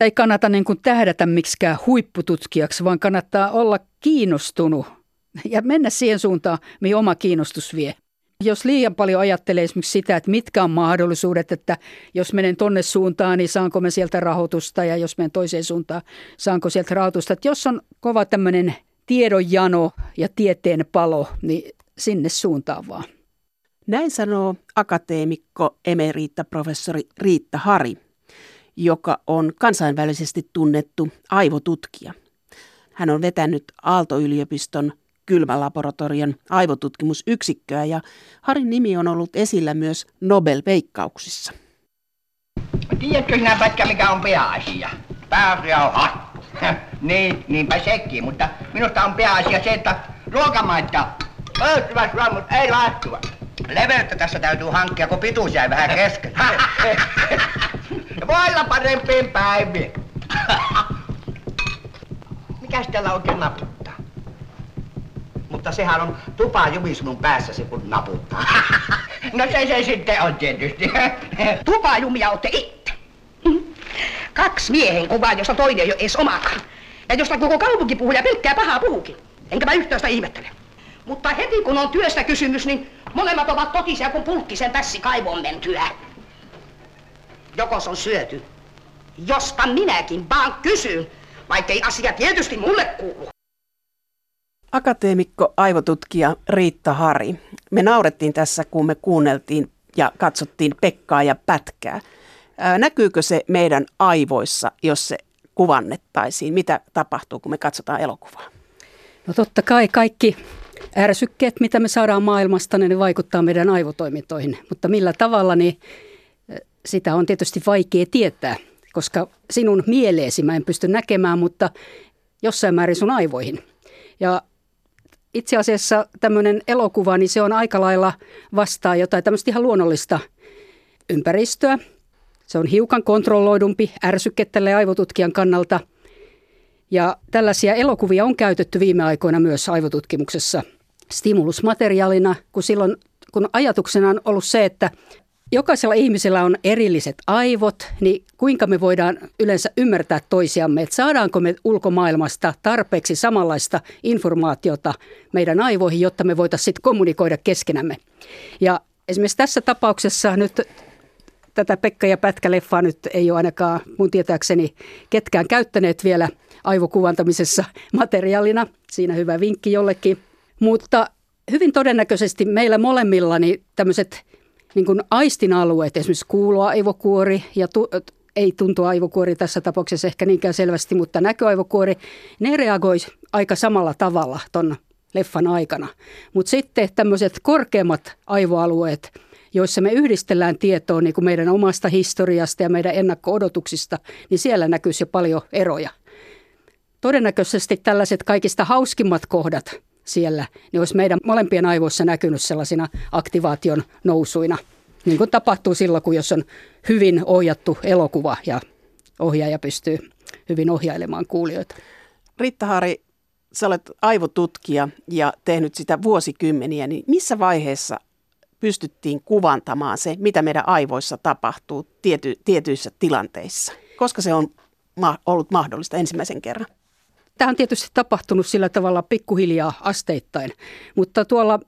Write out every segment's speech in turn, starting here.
ei kannata niin kuin tähdätä miksikään huippututkijaksi, vaan kannattaa olla kiinnostunut ja mennä siihen suuntaan, mihin oma kiinnostus vie. Jos liian paljon ajattelee esimerkiksi sitä, että mitkä on mahdollisuudet, että jos menen tonne suuntaan, niin saanko me sieltä rahoitusta ja jos menen toiseen suuntaan, saanko sieltä rahoitusta. Että jos on kova tämmöinen tiedonjano ja tieteen palo, niin sinne suuntaan vaan. Näin sanoo akateemikko emeriittaprofessori Riitta Hari, joka on kansainvälisesti tunnettu aivotutkija. Hän on vetänyt Aalto-yliopiston kylmälaboratorion aivotutkimusyksikköä ja Harin nimi on ollut esillä myös Nobel-veikkauksissa. Tiedätkö sinä pätkä, mikä on pääasia? Pääasia on hattu. niin, niinpä sekin, mutta minusta on pääasia se, että ruokamaita löytyvät mutta ei laittua. Leveyttä tässä täytyy hankkia, kun pituus jäi vähän kesken. Voilla parempiin päiviin. Mikäs täällä oikein naputtaa? Mutta sehän on tupa jumis mun päässä kun naputtaa. no se se sitten on tietysti. Tupajumia olette itse. Kaksi miehen kuvaa, josta toinen ei ole edes omakaan. Ja josta koko kaupunki puhuu ja pelkkää pahaa puhukin. Enkä mä yhtään sitä ihmettele. Mutta heti kun on työstä kysymys, niin molemmat ovat totisia kuin pulkkisen pässi kaivon mentyä. Joko se on syöty? Jospa minäkin vaan kysyn, vaikkei asia tietysti mulle kuulu. Akateemikko aivotutkija Riitta Hari. Me naurettiin tässä, kun me kuunneltiin ja katsottiin Pekkaa ja Pätkää. Ää, näkyykö se meidän aivoissa, jos se kuvannettaisiin? Mitä tapahtuu, kun me katsotaan elokuvaa? No totta kai kaikki ärsykkeet, mitä me saadaan maailmasta, niin ne vaikuttaa meidän aivotoimintoihin. Mutta millä tavalla, niin sitä on tietysti vaikea tietää, koska sinun mieleesi mä en pysty näkemään, mutta jossain määrin sun aivoihin. Ja itse asiassa tämmöinen elokuva, niin se on aika lailla vastaa jotain tämmöistä ihan luonnollista ympäristöä. Se on hiukan kontrolloidumpi ärsykke tälle aivotutkijan kannalta. Ja tällaisia elokuvia on käytetty viime aikoina myös aivotutkimuksessa stimulusmateriaalina, kun silloin kun ajatuksena on ollut se, että jokaisella ihmisellä on erilliset aivot, niin kuinka me voidaan yleensä ymmärtää toisiamme, että saadaanko me ulkomaailmasta tarpeeksi samanlaista informaatiota meidän aivoihin, jotta me voitaisiin sitten kommunikoida keskenämme. Ja esimerkiksi tässä tapauksessa nyt tätä Pekka ja Pätkä-leffaa nyt ei ole ainakaan mun tietääkseni ketkään käyttäneet vielä aivokuvantamisessa materiaalina. Siinä hyvä vinkki jollekin. Mutta hyvin todennäköisesti meillä molemmilla niin tämmöiset niin kuin aistin alueet, esimerkiksi kuuloaivokuori ja tu, ei tuntu aivokuori tässä tapauksessa ehkä niinkään selvästi, mutta näköaivokuori, ne reagoi aika samalla tavalla ton leffan aikana. Mutta sitten tämmöiset korkeammat aivoalueet, joissa me yhdistellään tietoa niin kuin meidän omasta historiasta ja meidän ennakko-odotuksista, niin siellä näkyisi jo paljon eroja. Todennäköisesti tällaiset kaikista hauskimmat kohdat – siellä, niin olisi meidän molempien aivoissa näkynyt sellaisina aktivaation nousuina. Niin kuin tapahtuu silloin, kun jos on hyvin ohjattu elokuva ja ohjaaja pystyy hyvin ohjailemaan kuulijoita. Riitta Hari, sä olet aivotutkija ja tehnyt sitä vuosikymmeniä, niin missä vaiheessa pystyttiin kuvantamaan se, mitä meidän aivoissa tapahtuu tiety, tietyissä tilanteissa? Koska se on ma- ollut mahdollista ensimmäisen kerran? Tämä on tietysti tapahtunut sillä tavalla pikkuhiljaa asteittain, mutta tuolla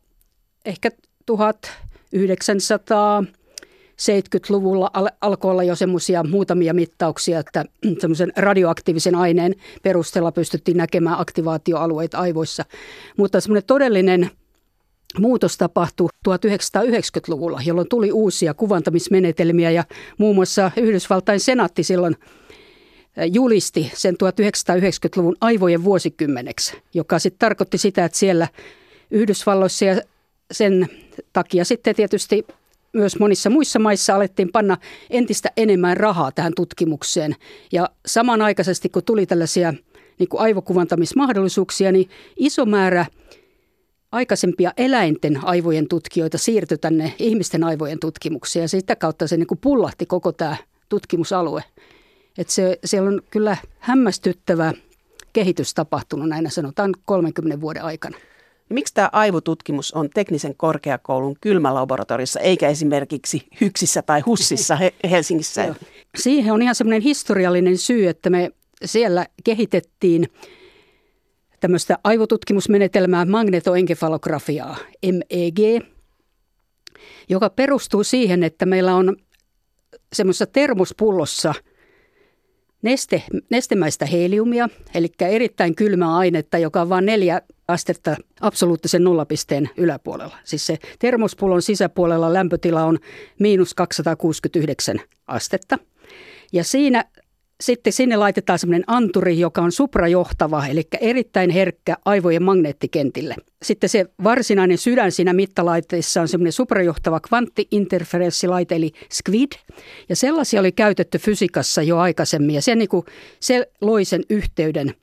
ehkä 1970-luvulla alkoi olla jo semmoisia muutamia mittauksia, että semmoisen radioaktiivisen aineen perusteella pystyttiin näkemään aktivaatioalueita aivoissa. Mutta semmoinen todellinen muutos tapahtui 1990-luvulla, jolloin tuli uusia kuvantamismenetelmiä ja muun muassa Yhdysvaltain senaatti silloin – julisti sen 1990-luvun aivojen vuosikymmeneksi, joka sitten tarkoitti sitä, että siellä Yhdysvalloissa ja sen takia sitten tietysti myös monissa muissa maissa alettiin panna entistä enemmän rahaa tähän tutkimukseen. Ja samanaikaisesti, kun tuli tällaisia niin kuin aivokuvantamismahdollisuuksia, niin iso määrä aikaisempia eläinten aivojen tutkijoita siirtyi tänne ihmisten aivojen tutkimukseen. Ja sitä kautta se niin kuin pullahti koko tämä tutkimusalue. Että se, siellä on kyllä hämmästyttävä kehitys tapahtunut näinä sanotaan 30 vuoden aikana. Miksi tämä aivotutkimus on teknisen korkeakoulun kylmälaboratoriossa eikä esimerkiksi Hyksissä tai Hussissa Helsingissä? siihen on ihan semmoinen historiallinen syy, että me siellä kehitettiin tämmöistä aivotutkimusmenetelmää magnetoenkefalografiaa, MEG, joka perustuu siihen, että meillä on semmoisessa termospullossa neste, nestemäistä heliumia, eli erittäin kylmää ainetta, joka on vain neljä astetta absoluuttisen nollapisteen yläpuolella. Siis se termospullon sisäpuolella lämpötila on miinus 269 astetta. Ja siinä sitten sinne laitetaan semmoinen anturi, joka on suprajohtava, eli erittäin herkkä aivojen magneettikentille. Sitten se varsinainen sydän siinä mittalaitteessa on semmoinen suprajohtava kvanttiinterferenssilaite, eli SQUID. Ja sellaisia oli käytetty fysiikassa jo aikaisemmin, ja se, niin kuin, se loi sen yhteyden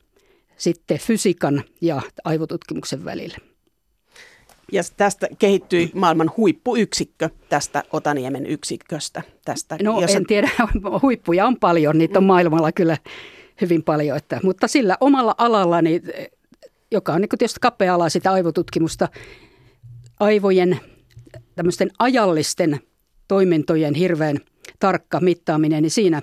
sitten fysiikan ja aivotutkimuksen välille. Ja tästä kehittyi maailman huippuyksikkö tästä Otaniemen yksiköstä. Tästä, no jossa... en tiedä, huippuja on paljon, niitä on maailmalla kyllä hyvin paljon. Että, mutta sillä omalla alallani, joka on niin tietysti kapea ala sitä aivotutkimusta, aivojen tämmöisten ajallisten toimintojen hirveän tarkka mittaaminen, niin siinä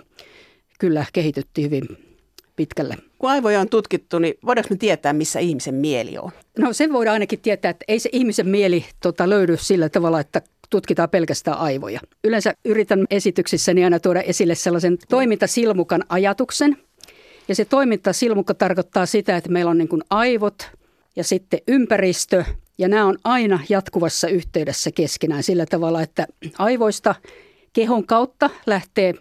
kyllä kehityttiin hyvin pitkälle. Kun aivoja on tutkittu, niin voidaanko me tietää, missä ihmisen mieli on? No sen voidaan ainakin tietää, että ei se ihmisen mieli tota, löydy sillä tavalla, että tutkitaan pelkästään aivoja. Yleensä yritän esityksissäni aina tuoda esille sellaisen toimintasilmukan ajatuksen. Ja se toimintasilmukka tarkoittaa sitä, että meillä on niin kuin aivot ja sitten ympäristö, ja nämä on aina jatkuvassa yhteydessä keskenään sillä tavalla, että aivoista kehon kautta lähtee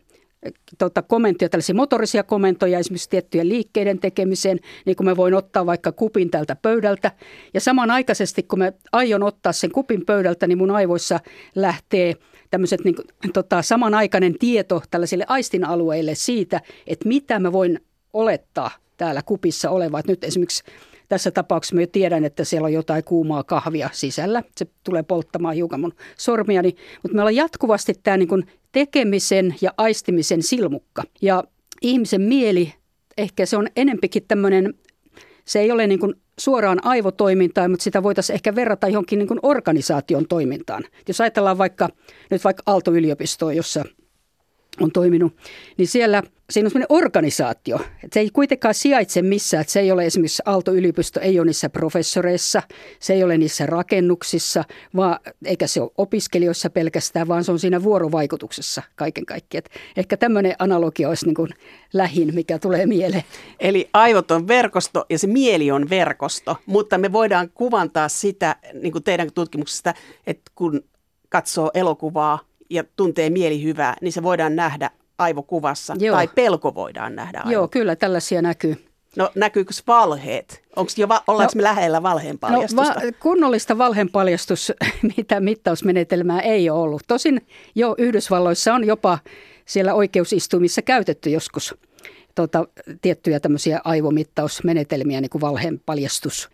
tota, komentoja, tällaisia motorisia komentoja esimerkiksi tiettyjen liikkeiden tekemiseen, niin kuin mä voin ottaa vaikka kupin tältä pöydältä. Ja samanaikaisesti, kun mä aion ottaa sen kupin pöydältä, niin mun aivoissa lähtee tämmöiset niin, tota, samanaikainen tieto tällaisille aistin alueille siitä, että mitä mä voin olettaa täällä kupissa olevaa. Että nyt esimerkiksi tässä tapauksessa mä jo tiedän, että siellä on jotain kuumaa kahvia sisällä. Se tulee polttamaan hiukan mun sormiani. Mutta meillä on jatkuvasti tämä niin tekemisen ja aistimisen silmukka. Ja ihmisen mieli, ehkä se on enempikin tämmöinen, se ei ole niin kuin suoraan aivotoimintaa, mutta sitä voitaisiin ehkä verrata johonkin niin kuin organisaation toimintaan. Jos ajatellaan vaikka nyt vaikka Aalto-yliopistoa, jossa on toiminut, niin siellä siinä on sellainen organisaatio, että se ei kuitenkaan sijaitse missään, että se ei ole esimerkiksi Aalto-yliopisto, ei ole niissä professoreissa, se ei ole niissä rakennuksissa, vaan, eikä se ole opiskelijoissa pelkästään, vaan se on siinä vuorovaikutuksessa kaiken kaikkiaan. Ehkä tämmöinen analogia olisi niin kuin lähin, mikä tulee mieleen. Eli aivot on verkosto ja se mieli on verkosto, mutta me voidaan kuvantaa sitä niin kuin teidän tutkimuksesta, että kun katsoo elokuvaa ja tuntee mielihyvää, niin se voidaan nähdä aivokuvassa Joo. tai pelko voidaan nähdä aivokuvassa. Joo, kyllä tällaisia näkyy. No näkyykö valheet? Onko jo va- ollaanko no, me lähellä valheenpaljastusta? No, va- kunnollista valheenpaljastus, mitä mittausmenetelmää ei ole ollut. Tosin jo Yhdysvalloissa on jopa siellä oikeusistumissa käytetty joskus tota, tiettyjä tämmöisiä aivomittausmenetelmiä, niin kuin valheenpaljastus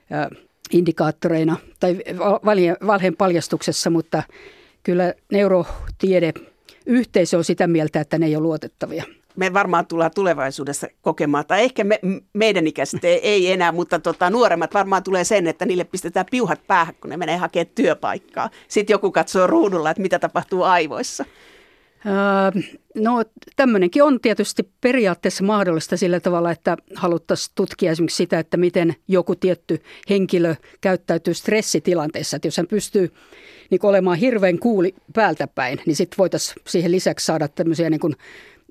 indikaattoreina tai valheen paljastuksessa, mutta kyllä neurotiede yhteisö on sitä mieltä, että ne ei ole luotettavia. Me varmaan tullaan tulevaisuudessa kokemaan, tai ehkä me, meidän ikäiset ei enää, mutta tota, nuoremmat varmaan tulee sen, että niille pistetään piuhat päähän, kun ne menee hakemaan työpaikkaa. Sitten joku katsoo ruudulla, että mitä tapahtuu aivoissa. No tämmöinenkin on tietysti periaatteessa mahdollista sillä tavalla, että haluttaisiin tutkia esimerkiksi sitä, että miten joku tietty henkilö käyttäytyy stressitilanteessa. Että jos hän pystyy niin olemaan hirveän kuuli päältä päin, niin sitten voitaisiin siihen lisäksi saada tämmöisiä niin kuin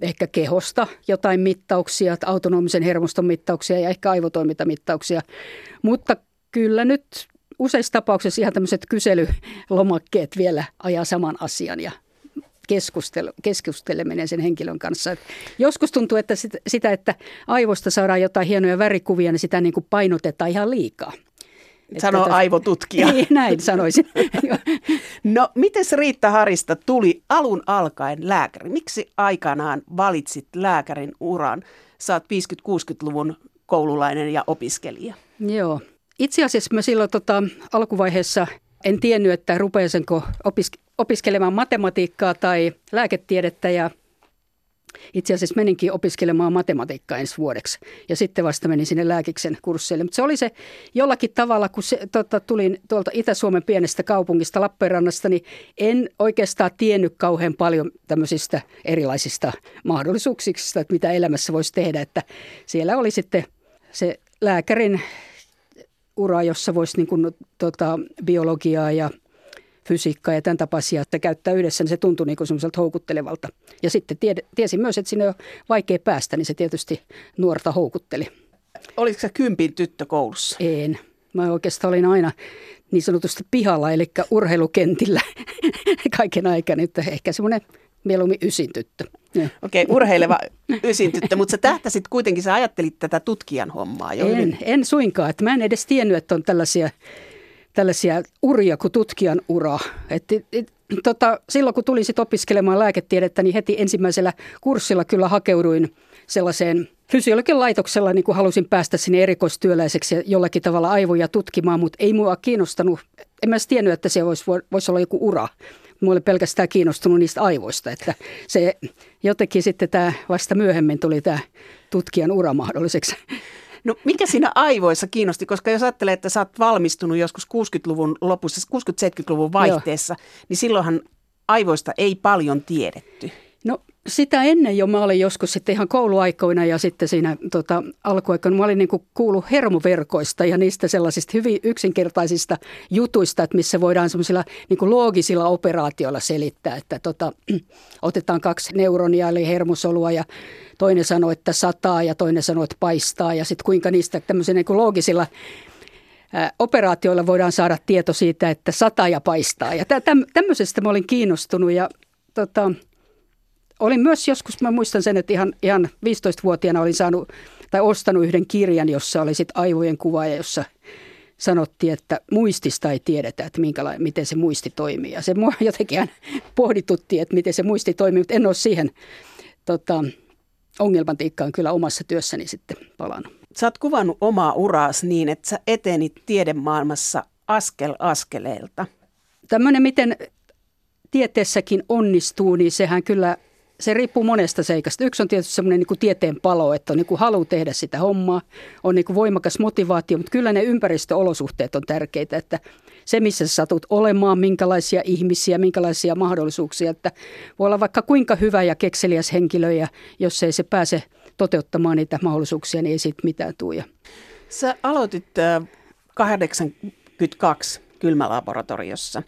ehkä kehosta jotain mittauksia, autonomisen hermoston mittauksia ja ehkä aivotoimintamittauksia. Mutta kyllä nyt useissa tapauksissa ihan tämmöiset kyselylomakkeet vielä ajaa saman asian ja keskustelu, keskusteleminen sen henkilön kanssa. Et joskus tuntuu, että sitä, että aivosta saadaan jotain hienoja värikuvia, niin sitä niin kuin painotetaan ihan liikaa. Sano tota, aivotutkija. Niin, näin sanoisin. no, miten Riitta Harista tuli alun alkaen lääkäri? Miksi aikanaan valitsit lääkärin uran? Saat 50-60-luvun koululainen ja opiskelija. Joo. Itse asiassa mä silloin tota, alkuvaiheessa en tiennyt, että rupeaisinko opisk- opiskelemaan matematiikkaa tai lääketiedettä ja itse asiassa meninkin opiskelemaan matematiikkaa ensi vuodeksi ja sitten vasta menin sinne lääkiksen kursseille. Mutta se oli se jollakin tavalla, kun se, tota, tulin tuolta Itä-Suomen pienestä kaupungista Lappeenrannasta, niin en oikeastaan tiennyt kauhean paljon tämmöisistä erilaisista mahdollisuuksista, että mitä elämässä voisi tehdä. Että siellä oli sitten se lääkärin ura, jossa voisi niin kuin, tota, biologiaa ja – fysiikkaa ja tämän tapaisia, että käyttää yhdessä, niin se tuntui niin kuin semmoiselta houkuttelevalta. Ja sitten tied, tiesin myös, että sinne on vaikea päästä, niin se tietysti nuorta houkutteli. Oliko se kympin tyttö koulussa? En. Mä oikeastaan olin aina niin sanotusti pihalla, eli urheilukentillä kaiken aikaa. Nyt ehkä semmoinen mieluummin ysin tyttö. Okei, okay, urheileva ysin tyttö, mutta sä tähtäsit kuitenkin, sä ajattelit tätä tutkijan hommaa jo en, hyvin. en suinkaan. Että mä en edes tiennyt, että on tällaisia tällaisia uria kuin tutkijan ura. Et, et, tota, silloin kun tulin sit opiskelemaan lääketiedettä, niin heti ensimmäisellä kurssilla kyllä hakeuduin sellaiseen fysiologian laitoksella, niin kuin halusin päästä sinne erikoistyöläiseksi ja jollakin tavalla aivoja tutkimaan, mutta ei mua kiinnostanut, en mä tiennyt, että se voisi, voisi olla joku ura. Mua oli pelkästään kiinnostunut niistä aivoista, että se jotenkin sitten tämä vasta myöhemmin tuli tämä tutkijan ura mahdolliseksi. No mikä siinä aivoissa kiinnosti, koska jos ajattelee, että sä oot valmistunut joskus 60-luvun lopussa, 60-70-luvun vaihteessa, Joo. niin silloinhan aivoista ei paljon tiedetty. Sitä ennen jo mä olin joskus sitten ihan kouluaikoina ja sitten siinä tota, alkuaikoina mä olin niin kuullut hermoverkoista ja niistä sellaisista hyvin yksinkertaisista jutuista, että missä voidaan semmoisilla niin loogisilla operaatioilla selittää, että tota, otetaan kaksi neuronia eli hermosolua ja toinen sanoo, että sataa ja toinen sanoo, että paistaa ja sitten kuinka niistä tämmöisillä niin loogisilla operaatioilla voidaan saada tieto siitä, että sataa ja paistaa. Ja tämmöisestä mä olin kiinnostunut ja tota, olin myös joskus, mä muistan sen, että ihan, ihan 15-vuotiaana olin saanut tai ostanut yhden kirjan, jossa oli sit aivojen kuva ja jossa sanottiin, että muistista ei tiedetä, että minkälainen, miten se muisti toimii. Ja se mua jotenkin pohditutti, että miten se muisti toimii, mutta en ole siihen tota, ongelmatiikkaan kyllä omassa työssäni sitten palannut. Sä oot kuvannut omaa uraas niin, että sä etenit tiedemaailmassa askel askeleelta. Tämmöinen, miten tieteessäkin onnistuu, niin sehän kyllä se riippuu monesta seikasta. Yksi on tietysti semmoinen niin tieteen palo, että on niin kuin halu tehdä sitä hommaa, on niin kuin voimakas motivaatio, mutta kyllä ne ympäristöolosuhteet on tärkeitä, että se missä sä satut olemaan, minkälaisia ihmisiä, minkälaisia mahdollisuuksia, että voi olla vaikka kuinka hyvä ja kekseliäs henkilö ja jos ei se pääse toteuttamaan niitä mahdollisuuksia, niin ei siitä mitään tule. Sä aloitit 82 kylmälaboratoriossa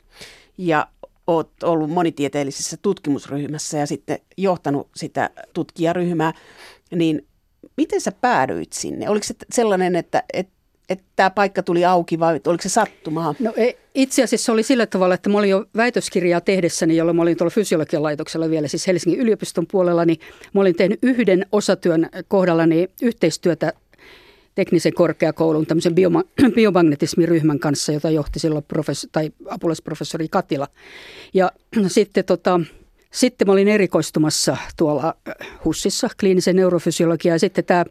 ja olet ollut monitieteellisessä tutkimusryhmässä ja sitten johtanut sitä tutkijaryhmää, niin miten sä päädyit sinne? Oliko se sellainen, että, että, että tämä paikka tuli auki vai oliko se sattumaa? No itse asiassa oli sillä tavalla, että mä olin jo väitöskirjaa tehdessäni, jolloin mä olin tuolla fysiologian laitoksella vielä, siis Helsingin yliopiston puolella, niin mä olin tehnyt yhden osatyön kohdallani yhteistyötä teknisen korkeakoulun tämmöisen bioma- biomagnetismiryhmän kanssa, jota johti silloin professori, tai apulaisprofessori Katila. Ja sitten tota, sitten mä olin erikoistumassa tuolla äh, HUSissa, kliinisen neurofysiologia, ja sitten tämä,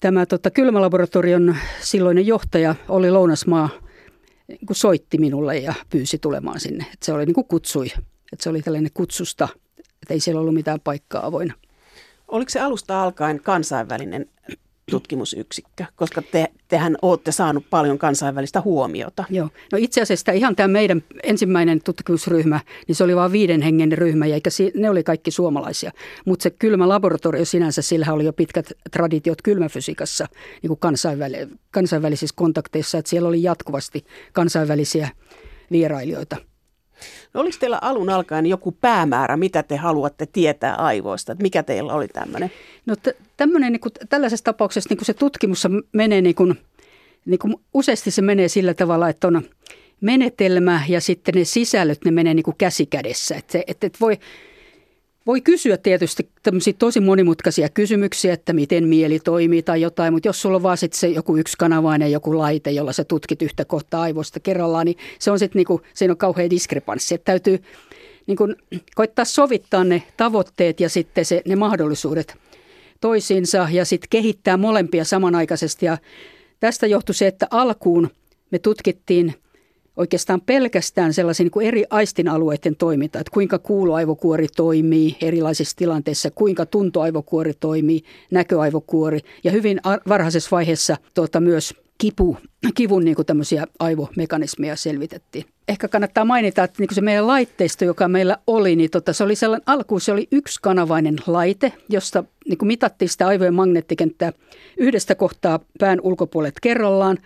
tämä tota, kylmälaboratorion silloinen johtaja oli Lounasmaa, niin kuin soitti minulle ja pyysi tulemaan sinne. Et se oli niin kuin kutsui, että se oli tällainen kutsusta, että ei siellä ollut mitään paikkaa avoinna. Oliko se alusta alkaen kansainvälinen tutkimusyksikkö, koska te, tehän olette saanut paljon kansainvälistä huomiota. Joo, no itse asiassa ihan tämä meidän ensimmäinen tutkimusryhmä, niin se oli vain viiden hengen ryhmä, ja eikä ne oli kaikki suomalaisia. Mutta se kylmä laboratorio sinänsä, sillä oli jo pitkät traditiot kylmäfysiikassa niin kuin kansainväl- kansainvälisissä kontakteissa, että siellä oli jatkuvasti kansainvälisiä vierailijoita. No oliko teillä alun alkaen joku päämäärä, mitä te haluatte tietää aivoista? Että mikä teillä oli tämmöinen? No t- tämmöinen, niin kuin, tällaisessa tapauksessa niin kuin se tutkimus menee niin kuin, niin kuin useasti se menee sillä tavalla, että on menetelmä ja sitten ne sisällöt, ne menee niin kuin käsi kädessä. Että, että, että voi, voi kysyä tietysti tämmöisiä tosi monimutkaisia kysymyksiä, että miten mieli toimii tai jotain, mutta jos sulla on vaan sitten se joku yksikanavainen joku laite, jolla sä tutkit yhtä kohtaa aivoista kerrallaan, niin se on sitten niinku, siinä on kauhean diskrepanssi. Että täytyy niinku koittaa sovittaa ne tavoitteet ja sitten se, ne mahdollisuudet toisiinsa ja sitten kehittää molempia samanaikaisesti. Ja tästä johtui se, että alkuun me tutkittiin oikeastaan pelkästään sellaisia niin kuin eri aistin-alueiden toiminta, että kuinka kuuloaivokuori toimii erilaisissa tilanteissa, kuinka tuntoaivokuori toimii, näköaivokuori ja hyvin varhaisessa vaiheessa tuota, myös kipu, kivun niin kuin tämmöisiä aivomekanismeja selvitettiin. Ehkä kannattaa mainita, että niin kuin se meidän laitteisto, joka meillä oli, niin tota, se oli sellainen, alkuun se oli yksikanavainen laite, josta niin kuin mitattiin sitä aivojen magneettikenttää yhdestä kohtaa pään ulkopuolet kerrallaan.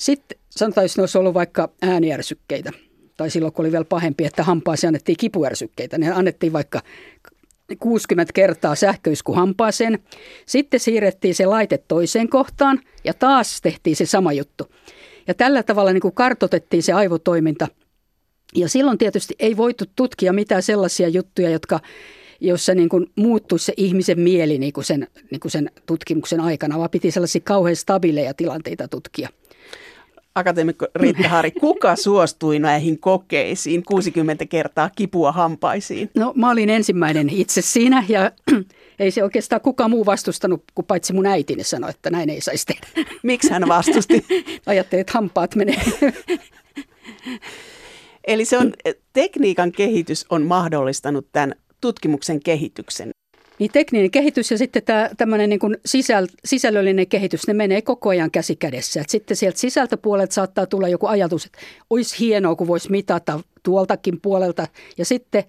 Sitten sanotaan, jos ne olisi ollut vaikka ääniärsykkeitä, tai silloin kun oli vielä pahempi, että hampaaseen annettiin kipuärsykkeitä, niin annettiin vaikka 60 kertaa sähköisku hampaaseen. Sitten siirrettiin se laite toiseen kohtaan ja taas tehtiin se sama juttu. Ja tällä tavalla niin kuin kartotettiin se aivotoiminta. Ja silloin tietysti ei voitu tutkia mitään sellaisia juttuja, jotka jossa niin kuin muuttuisi se ihmisen mieli niin kuin sen, niin kuin sen tutkimuksen aikana, vaan piti sellaisia kauhean stabiileja tilanteita tutkia akateemikko Riitta Hari, kuka suostui näihin kokeisiin 60 kertaa kipua hampaisiin? No mä olin ensimmäinen itse siinä ja ei se oikeastaan kukaan muu vastustanut, kuin paitsi mun äitini sanoi, että näin ei saisi tehdä. Miksi hän vastusti? Ajattelin, että hampaat menee. Eli se on, tekniikan kehitys on mahdollistanut tämän tutkimuksen kehityksen. Niin tekninen kehitys ja sitten tämä tämmöinen niin kuin sisäl, sisällöllinen kehitys, ne menee koko ajan käsi kädessä. Et sitten sieltä sisältöpuolelta saattaa tulla joku ajatus, että olisi hienoa, kun voisi mitata tuoltakin puolelta. Ja sitten,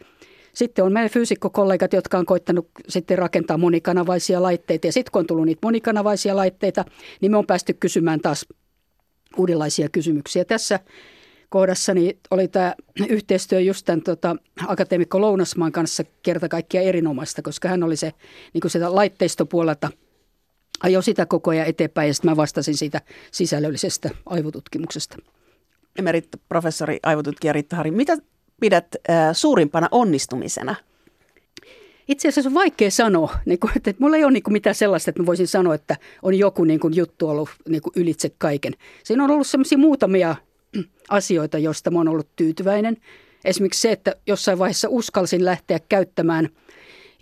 sitten on meidän fyysikkokollegat, jotka on koittanut sitten rakentaa monikanavaisia laitteita. Ja sitten kun on tullut niitä monikanavaisia laitteita, niin me on päästy kysymään taas uudenlaisia kysymyksiä. Tässä kohdassa niin oli tämä yhteistyö just tämän tota, akateemikko Lounasmaan kanssa kerta kaikkia erinomaista, koska hän oli se niin kuin sitä laitteistopuolelta ajo sitä koko ajan eteenpäin ja sitten mä vastasin siitä sisällöllisestä aivotutkimuksesta. Emerit-professori aivotutkija Riitta Hari, mitä pidät äh, suurimpana onnistumisena itse asiassa on vaikea sanoa. Niin kuin, että, että mulla ei ole niin kuin mitään sellaista, että mä voisin sanoa, että on joku niin kuin, juttu ollut niin kuin ylitse kaiken. Siinä on ollut sellaisia muutamia asioita, joista mä oon ollut tyytyväinen. Esimerkiksi se, että jossain vaiheessa uskalsin lähteä käyttämään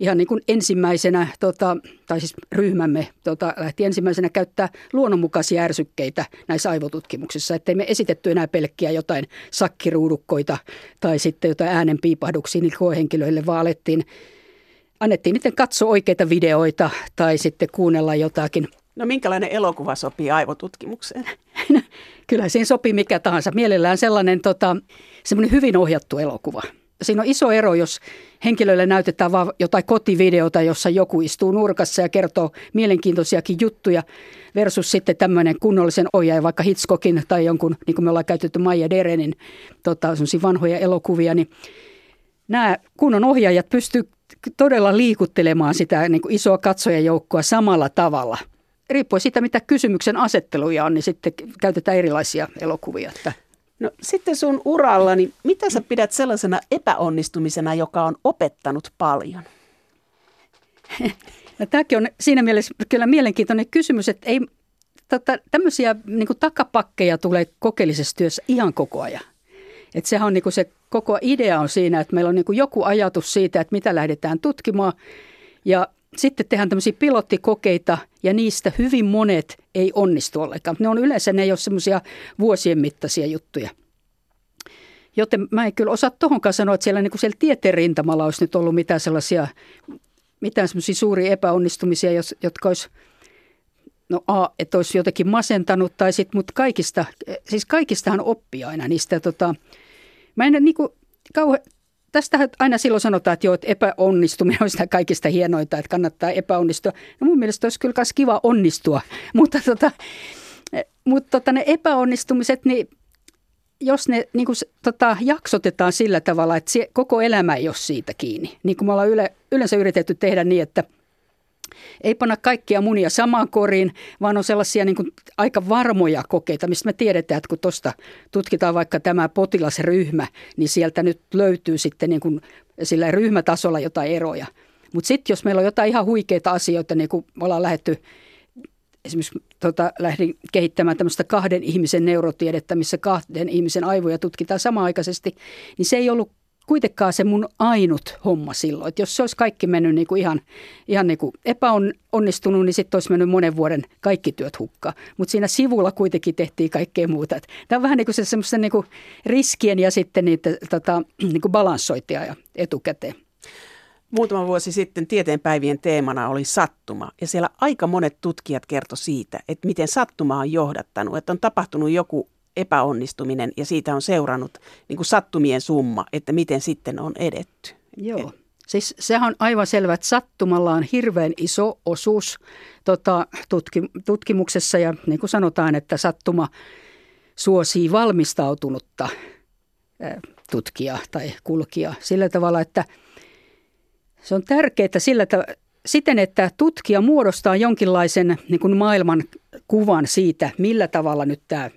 ihan niin kuin ensimmäisenä, tota, tai siis ryhmämme tota, lähti ensimmäisenä käyttää luonnonmukaisia ärsykkeitä näissä aivotutkimuksissa, ettei me esitetty enää pelkkiä jotain sakkiruudukkoita tai sitten jotain äänen piipahduksia niille koehenkilöille, vaan alettiin, annettiin niiden katsoa oikeita videoita tai sitten kuunnella jotakin – No minkälainen elokuva sopii aivotutkimukseen? Kyllä siinä sopii mikä tahansa. Mielellään sellainen tota, semmoinen hyvin ohjattu elokuva. Siinä on iso ero, jos henkilöille näytetään vain jotain kotivideota, jossa joku istuu nurkassa ja kertoo mielenkiintoisiakin juttuja, versus sitten tämmöinen kunnollisen ohjaaja, vaikka Hitchcockin tai jonkun, niin kuin me ollaan käytetty Maija Derenin tota, vanhoja elokuvia, niin nämä kunnon ohjaajat pystyvät todella liikuttelemaan sitä niin kuin isoa katsojajoukkoa samalla tavalla – riippuen siitä, mitä kysymyksen asetteluja on, niin sitten käytetään erilaisia elokuvia. Että. No sitten sun uralla, niin mitä sä pidät sellaisena epäonnistumisena, joka on opettanut paljon? No, tämäkin on siinä mielessä kyllä mielenkiintoinen kysymys, että ei, tota, tämmöisiä niin takapakkeja tulee kokeellisessa työssä ihan koko ajan. Et sehän on niin se koko idea on siinä, että meillä on niin joku ajatus siitä, että mitä lähdetään tutkimaan. Ja sitten tehdään tämmöisiä pilottikokeita ja niistä hyvin monet ei onnistu ollenkaan. Ne on yleensä, ne ei ole semmoisia vuosien mittaisia juttuja. Joten mä en kyllä osaa tuohonkaan sanoa, että siellä, niin kuin siellä tieteen rintamalla olisi nyt ollut mitään sellaisia, mitään semmoisia suuria epäonnistumisia, jotka olisi no A, että olisi jotenkin masentanut tai sitten, mutta kaikista, siis kaikistahan oppii aina niistä. Tota, mä en niin kuin, kauhean, tästä aina silloin sanotaan, että joo, että epäonnistuminen on sitä kaikista hienointa, että kannattaa epäonnistua. No mun mielestä olisi kyllä myös kiva onnistua, mutta, tota, mutta tota, ne epäonnistumiset, niin jos ne niin kuin, tota, jaksotetaan sillä tavalla, että koko elämä ei ole siitä kiinni, niin kuin me ollaan yle, yleensä yritetty tehdä niin, että – ei panna kaikkia munia samaan koriin, vaan on sellaisia niin kuin aika varmoja kokeita, mistä me tiedetään, että kun tuosta tutkitaan vaikka tämä potilasryhmä, niin sieltä nyt löytyy sitten niin kuin sillä ryhmätasolla jotain eroja. Mutta sitten jos meillä on jotain ihan huikeita asioita, niin kuin me ollaan lähdetty esimerkiksi tota, lähdin kehittämään tämmöistä kahden ihmisen neurotiedettä, missä kahden ihmisen aivoja tutkitaan samaaikaisesti, niin se ei ollut kuitenkaan se mun ainut homma silloin. Että jos se olisi kaikki mennyt niin kuin ihan, ihan niin kuin epäonnistunut, niin sitten olisi mennyt monen vuoden kaikki työt hukkaan. Mutta siinä sivulla kuitenkin tehtiin kaikkea muuta. Tämä on vähän niin kuin se semmoisen niin kuin riskien ja sitten niitä tota, niin kuin balanssointia etukäteen. Muutama vuosi sitten tieteenpäivien teemana oli sattuma ja siellä aika monet tutkijat kertoi siitä, että miten sattuma on johdattanut, että on tapahtunut joku epäonnistuminen ja siitä on seurannut niin kuin sattumien summa, että miten sitten on edetty. Joo. Siis sehän on aivan selvä, että sattumalla on hirveän iso osuus tota, tutki, tutkimuksessa ja niin kuin sanotaan, että sattuma suosii valmistautunutta tutkijaa tai kulkijaa sillä tavalla, että se on tärkeää sillä siten, että tutkija muodostaa jonkinlaisen niin kuin maailman kuvan siitä, millä tavalla nyt tämä,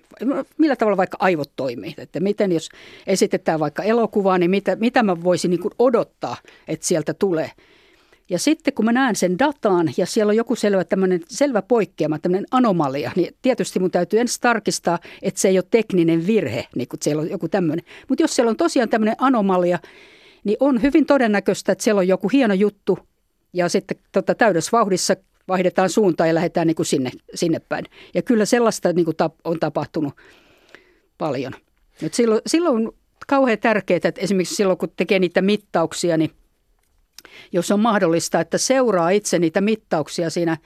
millä tavalla vaikka aivot toimii. Että miten jos esitetään vaikka elokuvaa, niin mitä, mitä mä voisin niin kuin odottaa, että sieltä tulee. Ja sitten kun mä näen sen dataan ja siellä on joku selvä, selvä poikkeama, tämmöinen anomalia, niin tietysti mun täytyy ensin tarkistaa, että se ei ole tekninen virhe, niin kuin siellä on joku tämmöinen. Mutta jos siellä on tosiaan tämmöinen anomalia, niin on hyvin todennäköistä, että siellä on joku hieno juttu, ja sitten tota, täydessä vauhdissa vaihdetaan suuntaan ja lähdetään niin kuin sinne, sinne päin. Ja kyllä sellaista niin kuin tap, on tapahtunut paljon. Nyt silloin, silloin on kauhean tärkeää, että esimerkiksi silloin kun tekee niitä mittauksia, niin jos on mahdollista, että seuraa itse niitä mittauksia siinä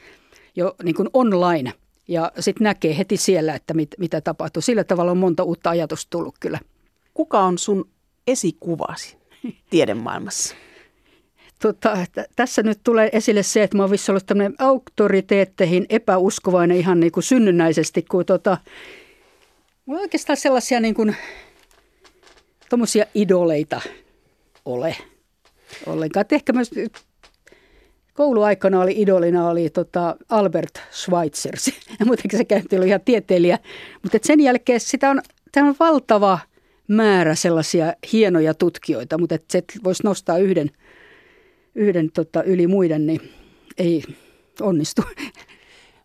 jo niin kuin online ja sitten näkee heti siellä, että mit, mitä tapahtuu. Sillä tavalla on monta uutta ajatusta tullut kyllä. Kuka on sun esikuvasi tiedemaailmassa? Tota, tässä nyt tulee esille se, että mä oon ollut tämmöinen auktoriteetteihin epäuskovainen ihan niin kuin synnynnäisesti, kun tota, mulla oikeastaan sellaisia niin kuin, idoleita ole ollenkaan. Et ehkä myös kouluaikana oli idolina oli tota Albert Schweitzer. Muutenkin se käynti oli ihan tieteilijä. Mutta sen jälkeen sitä on, tämä on valtava määrä sellaisia hienoja tutkijoita, mutta se voisi nostaa yhden – yhden tota, yli muiden, niin ei onnistu.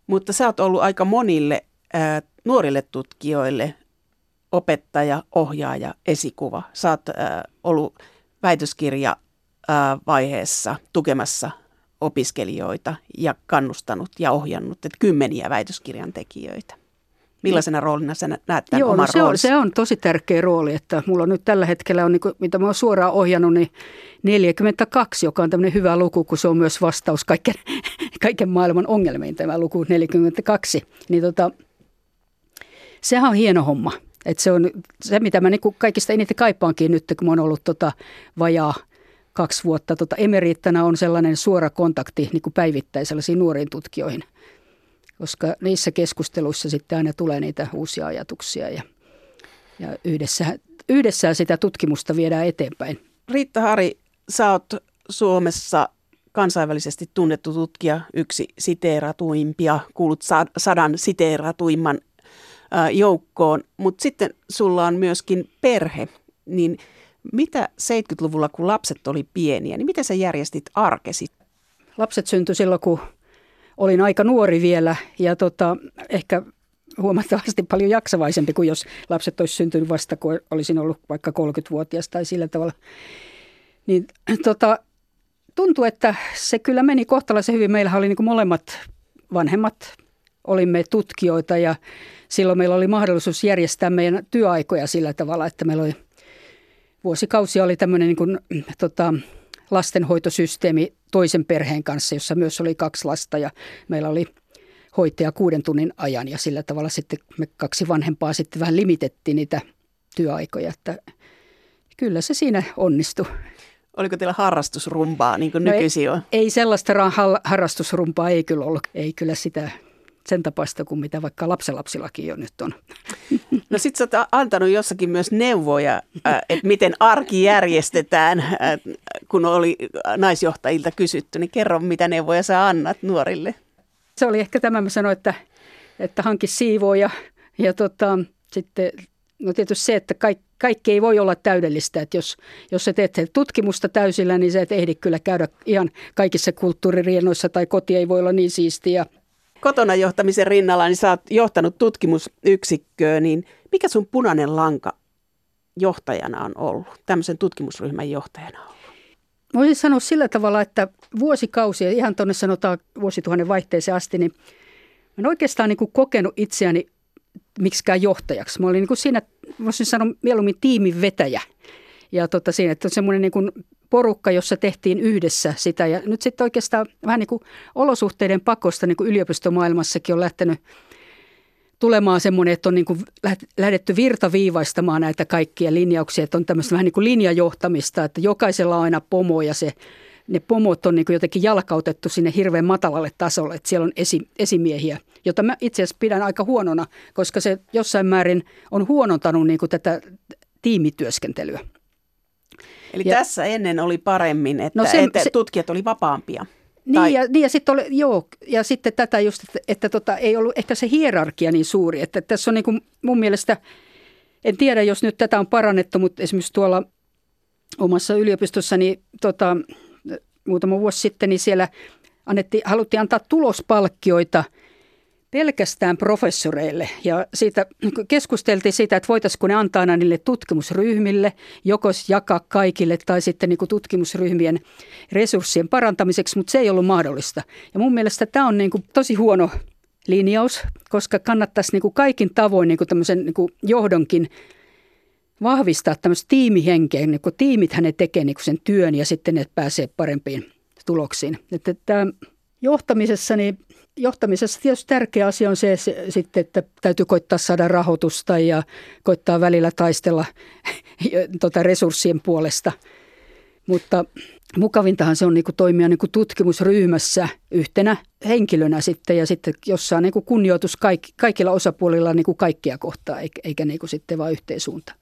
Mutta sä oot ollut aika monille ää, nuorille tutkijoille opettaja, ohjaaja, esikuva. Sä oot ää, ollut väitöskirja ää, vaiheessa tukemassa opiskelijoita ja kannustanut ja ohjannut kymmeniä väitöskirjan tekijöitä. Millaisena roolina sä näet tämän Joo, oman no se, on, se on tosi tärkeä rooli, että mulla on nyt tällä hetkellä, on, niin kuin, mitä mä oon suoraan ohjannut, niin 42, joka on tämmöinen hyvä luku, kun se on myös vastaus kaiken, kaiken maailman ongelmiin, tämä luku 42. Niin tota, sehän on hieno homma. että se on se, mitä mä niin kaikista eniten kaipaankin nyt, kun mä oon ollut tota vajaa kaksi vuotta tota emeriittana, on sellainen suora kontakti niin kuin päivittäin sellaisiin nuoriin tutkijoihin – koska niissä keskusteluissa sitten aina tulee niitä uusia ajatuksia ja, ja yhdessä, yhdessä sitä tutkimusta viedään eteenpäin. Riitta Hari, sä oot Suomessa kansainvälisesti tunnettu tutkija, yksi siteeratuimpia, kuulut sadan siteeratuimman joukkoon, mutta sitten sulla on myöskin perhe, niin mitä 70-luvulla, kun lapset oli pieniä, niin miten sä järjestit arkesi? Lapset syntyi silloin, kun olin aika nuori vielä ja tota, ehkä huomattavasti paljon jaksavaisempi kuin jos lapset olisi syntynyt vasta, kun olisin ollut vaikka 30-vuotias tai sillä tavalla. Niin tota, tuntui, että se kyllä meni kohtalaisen hyvin. Meillä oli niin kuin molemmat vanhemmat, olimme tutkijoita ja silloin meillä oli mahdollisuus järjestää meidän työaikoja sillä tavalla, että meillä oli vuosikausia oli tämmöinen niin kuin, tota, lastenhoitosysteemi toisen perheen kanssa, jossa myös oli kaksi lasta ja meillä oli hoitaja kuuden tunnin ajan ja sillä tavalla sitten me kaksi vanhempaa sitten vähän limitettiin niitä työaikoja, että kyllä se siinä onnistui. Oliko teillä harrastusrumpaa niin kuin no nykyisin on? Ei, ei sellaista harrastusrumpaa ei kyllä ollut. Ei kyllä sitä sen tapaista kuin mitä vaikka lapsenlapsillakin jo nyt on. No sit sä oot antanut jossakin myös neuvoja, että miten arki järjestetään, kun oli naisjohtajilta kysytty, niin kerro mitä neuvoja sä annat nuorille. Se oli ehkä tämä, mä sanoin, että, että hanki siivoo ja, ja tota, sitten no tietysti se, että kaikki, kaikki ei voi olla täydellistä, että jos, jos sä teet tutkimusta täysillä, niin sä et ehdi kyllä käydä ihan kaikissa kulttuuririennoissa tai koti ei voi olla niin siistiä kotona johtamisen rinnalla, niin sä oot johtanut tutkimusyksikköä, niin mikä sun punainen lanka johtajana on ollut, tämmöisen tutkimusryhmän johtajana on ollut? Voisin sanoa sillä tavalla, että vuosikausia, ihan tuonne sanotaan vuosituhannen vaihteeseen asti, niin mä en oikeastaan niin kuin kokenut itseäni miksikään johtajaksi. Mä olin niin kuin siinä, voisin sanoa mieluummin tiimin vetäjä. Ja tota siinä, että on semmoinen niin kuin porukka, jossa tehtiin yhdessä sitä. Ja nyt sitten oikeastaan vähän niin kuin olosuhteiden pakosta niin kuin yliopistomaailmassakin on lähtenyt tulemaan semmoinen, että on niin kuin lähdetty virtaviivaistamaan näitä kaikkia linjauksia, että on tämmöistä vähän niin kuin linjajohtamista, että jokaisella on aina pomo ja se, ne pomot on niin kuin jotenkin jalkautettu sinne hirveän matalalle tasolle, että siellä on esi, esimiehiä, jota mä itse asiassa pidän aika huonona, koska se jossain määrin on huonontanut niin kuin tätä tiimityöskentelyä. Eli ja, tässä ennen oli paremmin, että, no sen, että se, tutkijat oli vapaampia. Niin, tai... ja, niin ja sitten oli, joo, ja sitten tätä just, että, että tota, ei ollut ehkä se hierarkia niin suuri, että tässä on niin kuin mun mielestä, en tiedä jos nyt tätä on parannettu, mutta esimerkiksi tuolla omassa yliopistossani tota, muutama vuosi sitten, niin siellä annettiin, haluttiin antaa tulospalkkioita – pelkästään professoreille. Ja siitä keskusteltiin siitä, että voitaisiinko ne antaa aina niille tutkimusryhmille, joko jakaa kaikille tai sitten niin kuin tutkimusryhmien resurssien parantamiseksi, mutta se ei ollut mahdollista. Ja mun mielestä tämä on niin kuin tosi huono linjaus, koska kannattaisi niin kuin kaikin tavoin niin kuin tämmöisen niin kuin johdonkin vahvistaa tämmöistä tiimihenkeä, niin kun tiimithän ne tekee niin kuin sen työn ja sitten ne pääsee parempiin tuloksiin. Että tämä johtamisessa niin johtamisessa tietysti tärkeä asia on se, se sitten, että täytyy koittaa saada rahoitusta ja koittaa välillä taistella tota resurssien puolesta. Mutta mukavintahan se on niin kuin toimia niin kuin tutkimusryhmässä yhtenä henkilönä sitten ja sitten jossain niin kunnioitus kaik, kaikilla osapuolilla niin kuin kaikkia kohtaa eikä, eikä niin kuin sitten vain yhteen suuntaan.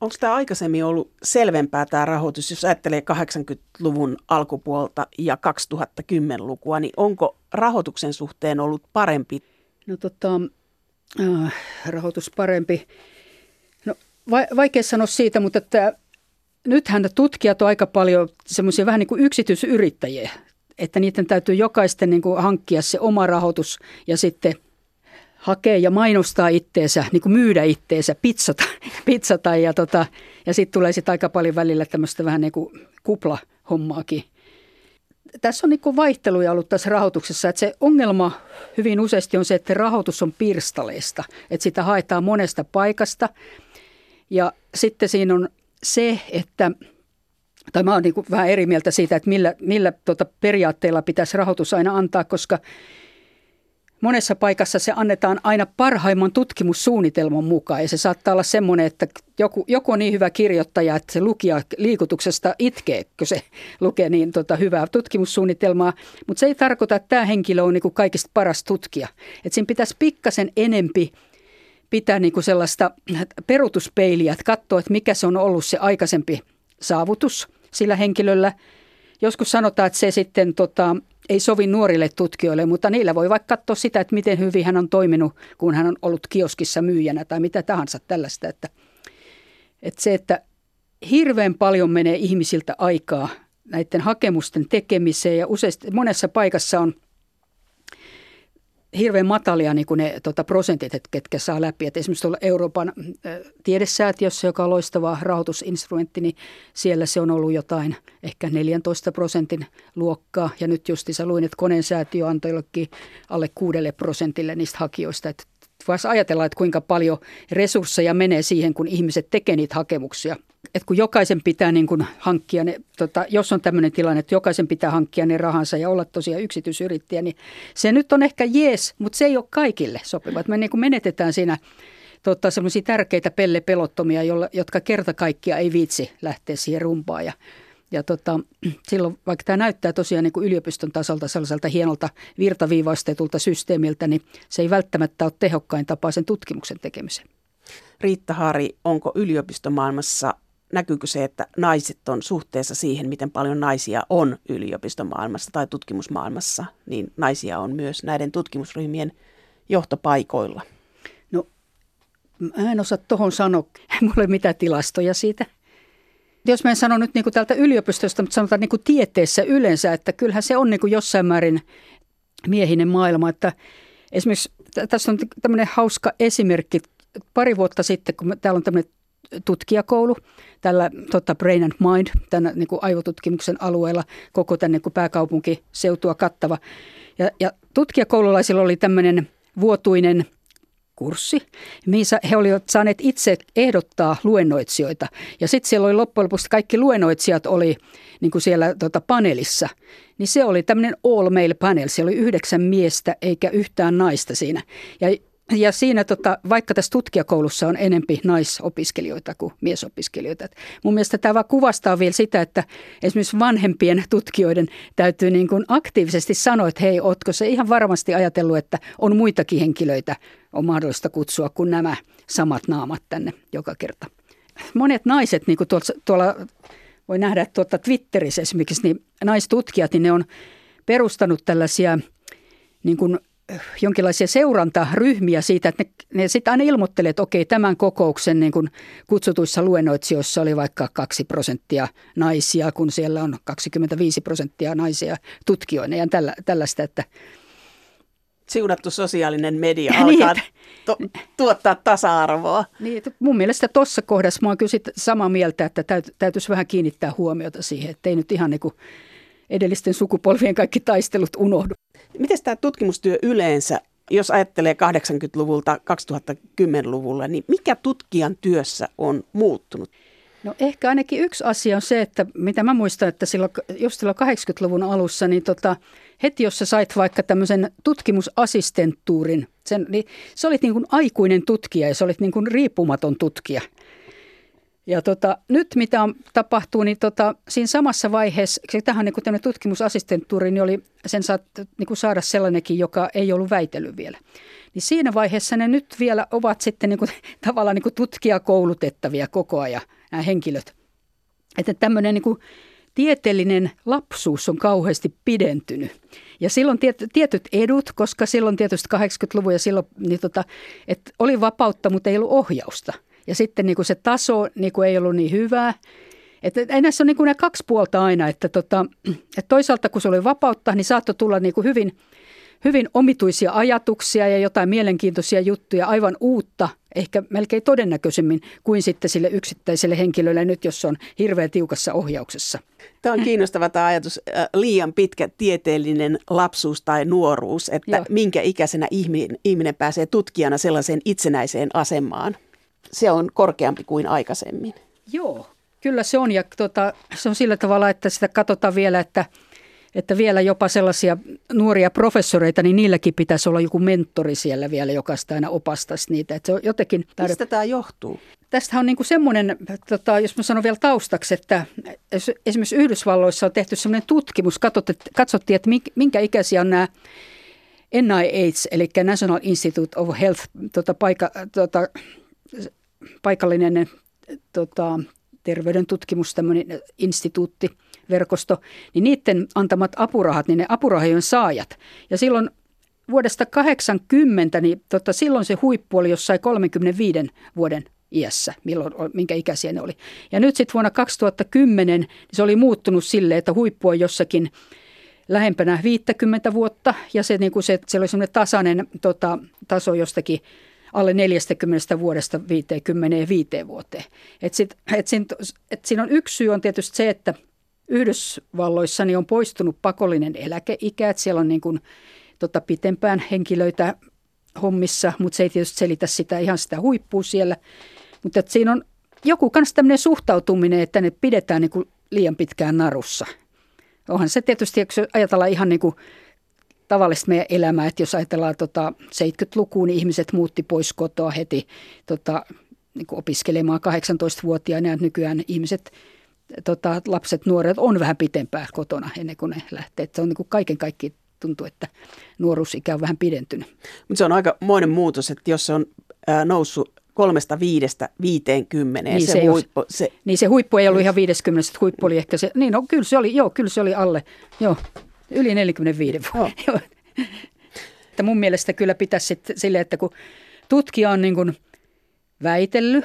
Onko tämä aikaisemmin ollut selvempää tämä rahoitus, jos ajattelee 80-luvun alkupuolta ja 2010-lukua, niin onko rahoituksen suhteen ollut parempi? No tota, äh, rahoitus parempi. No va- vaikea sanoa siitä, mutta että nythän tutkijat on aika paljon semmoisia vähän niin kuin yksityisyrittäjiä, että niiden täytyy jokaisten niin kuin hankkia se oma rahoitus ja sitten – hakea ja mainostaa itteensä, niin kuin myydä itteensä, pizzata, pizzata ja, tota, ja sitten tulee sitten aika paljon välillä tämmöistä vähän niin kuin kuplahommaakin. Tässä on niin vaihteluja ollut tässä rahoituksessa, että se ongelma hyvin useasti on se, että rahoitus on pirstaleista, että sitä haetaan monesta paikasta ja sitten siinä on se, että tai mä oon niin vähän eri mieltä siitä, että millä, millä tuota periaatteella pitäisi rahoitus aina antaa, koska monessa paikassa se annetaan aina parhaimman tutkimussuunnitelman mukaan. Ja se saattaa olla semmoinen, että joku, joku on niin hyvä kirjoittaja, että se lukija liikutuksesta itkee, kun se lukee niin tota, hyvää tutkimussuunnitelmaa. Mutta se ei tarkoita, että tämä henkilö on niin kaikista paras tutkija. Että siinä pitäisi pikkasen enempi pitää niin kuin sellaista perutuspeiliä, että katsoa, että mikä se on ollut se aikaisempi saavutus sillä henkilöllä. Joskus sanotaan, että se sitten tota, ei sovi nuorille tutkijoille, mutta niillä voi vaikka katsoa sitä, että miten hyvin hän on toiminut, kun hän on ollut kioskissa myyjänä tai mitä tahansa tällaista. Että, että se, että hirveän paljon menee ihmisiltä aikaa näiden hakemusten tekemiseen ja useasti monessa paikassa on – hirveän matalia niin kuin ne tota, prosentit, että ketkä saa läpi. Et esimerkiksi tuolla Euroopan tiedesäätiössä, joka on loistava rahoitusinstrumentti, niin siellä se on ollut jotain ehkä 14 prosentin luokkaa. Ja nyt justiinsa luin, että koneen säätiö antoi jollekin alle kuudelle prosentille niistä hakijoista. Että voisi ajatella, että kuinka paljon resursseja menee siihen, kun ihmiset tekevät niitä hakemuksia. Että kun jokaisen pitää niin kuin hankkia ne, tota, jos on tämmöinen tilanne, että jokaisen pitää hankkia ne rahansa ja olla tosiaan yksityisyrittäjä, niin se nyt on ehkä jees, mutta se ei ole kaikille sopiva. Että me niin kuin menetetään siinä tota, semmoisia tärkeitä pellepelottomia, jotka kerta kaikkia ei viitsi lähteä siihen rumpaan. Ja ja tota, silloin, vaikka tämä näyttää tosiaan niin kuin yliopiston tasolta sellaiselta hienolta virtaviivaistetulta systeemiltä, niin se ei välttämättä ole tehokkain tapa sen tutkimuksen tekemiseen. Riitta Hari, onko yliopistomaailmassa, näkyykö se, että naiset on suhteessa siihen, miten paljon naisia on yliopistomaailmassa tai tutkimusmaailmassa, niin naisia on myös näiden tutkimusryhmien johtopaikoilla? No, mä en osaa tuohon sanoa, mulla ei mitään tilastoja siitä jos mä en sano nyt niin kuin tältä yliopistosta, mutta sanotaan niin kuin tieteessä yleensä, että kyllähän se on niin kuin jossain määrin miehinen maailma. Että esimerkiksi tässä on tämmöinen hauska esimerkki. Pari vuotta sitten, kun täällä on tämmöinen tutkijakoulu tällä tota Brain and Mind, tämän niin kuin aivotutkimuksen alueella, koko tänne niin pääkaupunkiseutua kattava. Ja, ja tutkijakoululaisilla oli tämmöinen vuotuinen kurssi, missä he olivat saaneet itse ehdottaa luennoitsijoita. Ja sitten siellä oli loppujen lopuksi kaikki luennoitsijat oli niin kuin siellä tota, paneelissa. Niin se oli tämmöinen all male panel. Siellä oli yhdeksän miestä eikä yhtään naista siinä. Ja ja siinä, tota, vaikka tässä tutkijakoulussa on enempi naisopiskelijoita kuin miesopiskelijoita. Mun mielestä tämä kuvastaa vielä sitä, että esimerkiksi vanhempien tutkijoiden täytyy niin kuin aktiivisesti sanoa, että hei, ootko se ihan varmasti ajatellut, että on muitakin henkilöitä, on mahdollista kutsua kuin nämä samat naamat tänne joka kerta. Monet naiset, niin kuin tuolla, tuolla voi nähdä tuota Twitterissä esimerkiksi, niin naistutkijat, niin ne on perustanut tällaisia niin kuin jonkinlaisia seurantaryhmiä siitä, että ne, ne sitten aina ilmoittelee, että okei, tämän kokouksen niin kun kutsutuissa luennoitsijoissa oli vaikka 2 prosenttia naisia, kun siellä on 25 prosenttia naisia tutkijoina ja tällä, tällaista, että siunattu sosiaalinen media niin, alkaa to, tuottaa tasa-arvoa. Niin, että mun mielestä tuossa kohdassa mä oon kyllä samaa mieltä, että täyt, täytyisi vähän kiinnittää huomiota siihen, että ei nyt ihan niin kuin edellisten sukupolvien kaikki taistelut unohdu. Miten tämä tutkimustyö yleensä, jos ajattelee 80-luvulta 2010-luvulla, niin mikä tutkijan työssä on muuttunut? No ehkä ainakin yksi asia on se, että mitä mä muistan, että silloin, just silloin 80-luvun alussa, niin tota, heti jos sä sait vaikka tämmöisen tutkimusassistenttuurin, sen, niin sä olit niin kuin aikuinen tutkija ja sä olit niin kuin riippumaton tutkija – ja tota, nyt mitä on, tapahtuu, niin tota, siinä samassa vaiheessa, tähän niin tämmöinen tutkimusassistenttuuri, niin oli sen saat, niin kuin saada sellainenkin, joka ei ollut väitellyt vielä. Niin siinä vaiheessa ne nyt vielä ovat sitten niin kuin, tavallaan niin kuin tutkijakoulutettavia koko ajan, nämä henkilöt. Että tämmöinen niin kuin tieteellinen lapsuus on kauheasti pidentynyt. Ja silloin tietyt edut, koska silloin tietysti 80-luvun ja silloin niin tota, että oli vapautta, mutta ei ollut ohjausta – ja sitten niin kuin se taso niin kuin ei ollut niin hyvää. Että ei näissä ole niin kuin nämä kaksi puolta aina, että, tota, että toisaalta kun se oli vapautta, niin saattoi tulla niin kuin hyvin, hyvin omituisia ajatuksia ja jotain mielenkiintoisia juttuja, aivan uutta, ehkä melkein todennäköisemmin kuin sitten sille yksittäiselle henkilölle nyt, jos on hirveän tiukassa ohjauksessa. Tämä on kiinnostava tämä ajatus, liian pitkä tieteellinen lapsuus tai nuoruus, että Joo. minkä ikäisenä ihminen, ihminen pääsee tutkijana sellaiseen itsenäiseen asemaan se on korkeampi kuin aikaisemmin. Joo, kyllä se on. Ja tota, se on sillä tavalla, että sitä katsotaan vielä, että, että vielä jopa sellaisia nuoria professoreita, niin niilläkin pitäisi olla joku mentori siellä vielä, joka sitä aina opastaisi niitä. Että se on jotenkin tar- Mistä tämä johtuu? Tästä on niin kuin semmoinen, tota, jos mä sanon vielä taustaksi, että esimerkiksi Yhdysvalloissa on tehty semmoinen tutkimus, katsottiin, että minkä ikäisiä on nämä NIH, eli National Institute of Health, tota, paikka, tota, paikallinen tota, terveyden tutkimus, tämmöinen instituutti, verkosto, niin niiden antamat apurahat, niin ne apurahojen saajat. Ja silloin vuodesta 80, niin tota, silloin se huippu oli jossain 35 vuoden iässä, milloin, minkä ikäisiä ne oli. Ja nyt sitten vuonna 2010 niin se oli muuttunut sille, että huippu on jossakin lähempänä 50 vuotta ja se, niin kuin se, se oli semmoinen tasainen tota, taso jostakin alle 40 vuodesta 55 vuoteen. Et sit, et siinä, et siinä on yksi syy on tietysti se, että Yhdysvalloissa niin on poistunut pakollinen eläkeikä, että siellä on niin kuin, tota, pitempään henkilöitä hommissa, mutta se ei tietysti selitä sitä ihan sitä huippua siellä. Mutta siinä on joku kanssa tämmöinen suhtautuminen, että ne pidetään niin kuin liian pitkään narussa. Onhan se tietysti, jos ajatellaan ihan niin kuin tavallista meidän elämää, että jos ajatellaan tota 70-lukuun, niin ihmiset muutti pois kotoa heti tota, niin kuin opiskelemaan 18-vuotiaana ja nykyään ihmiset, tota, lapset, nuoret on vähän pitempään kotona ennen kuin ne lähtee. Se on niin kuin kaiken kaikki tuntuu, että nuoruusikä on vähän pidentynyt. Mutta se on aika moinen muutos, että jos se on ää, noussut kolmesta viidestä viiteen Niin se, se, huippu, se, niin se huippu ei ollut ihan 50, huippu oli ehkä se, niin no, kyllä se oli, joo, kyllä se oli alle, joo. Yli 45 vuotta. Että mun mielestä kyllä pitäisi sitten silleen, että kun tutkija on niin kuin väitellyt,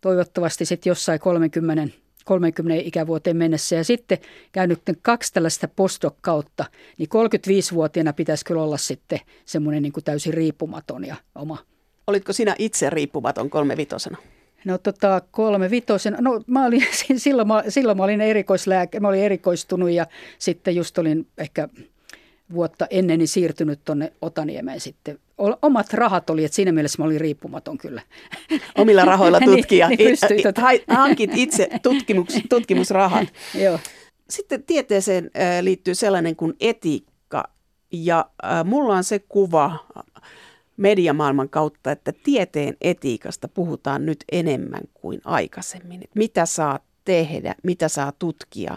toivottavasti sitten jossain 30, 30 ikävuoteen mennessä ja sitten käynyt kaksi tällaista postdoc-kautta, niin 35-vuotiaana pitäisi kyllä olla sitten semmoinen niin kuin täysin riippumaton ja oma. Olitko sinä itse riippumaton kolmevitosena? No tota, kolme vitosen. No mä olin, silloin, mä, silloin mä olin erikoislääke, mä olin erikoistunut ja sitten just olin ehkä vuotta ennen niin siirtynyt tuonne Otaniemeen sitten. Omat rahat oli, että siinä mielessä mä olin riippumaton kyllä. Omilla rahoilla niin, tutkia. niin, niin tota. Hankit itse tutkimus, tutkimusrahat. Joo. Sitten tieteeseen liittyy sellainen kuin etiikka. Ja mulla on se kuva mediamaailman kautta, että tieteen etiikasta puhutaan nyt enemmän kuin aikaisemmin. Mitä saa tehdä, mitä saa tutkia,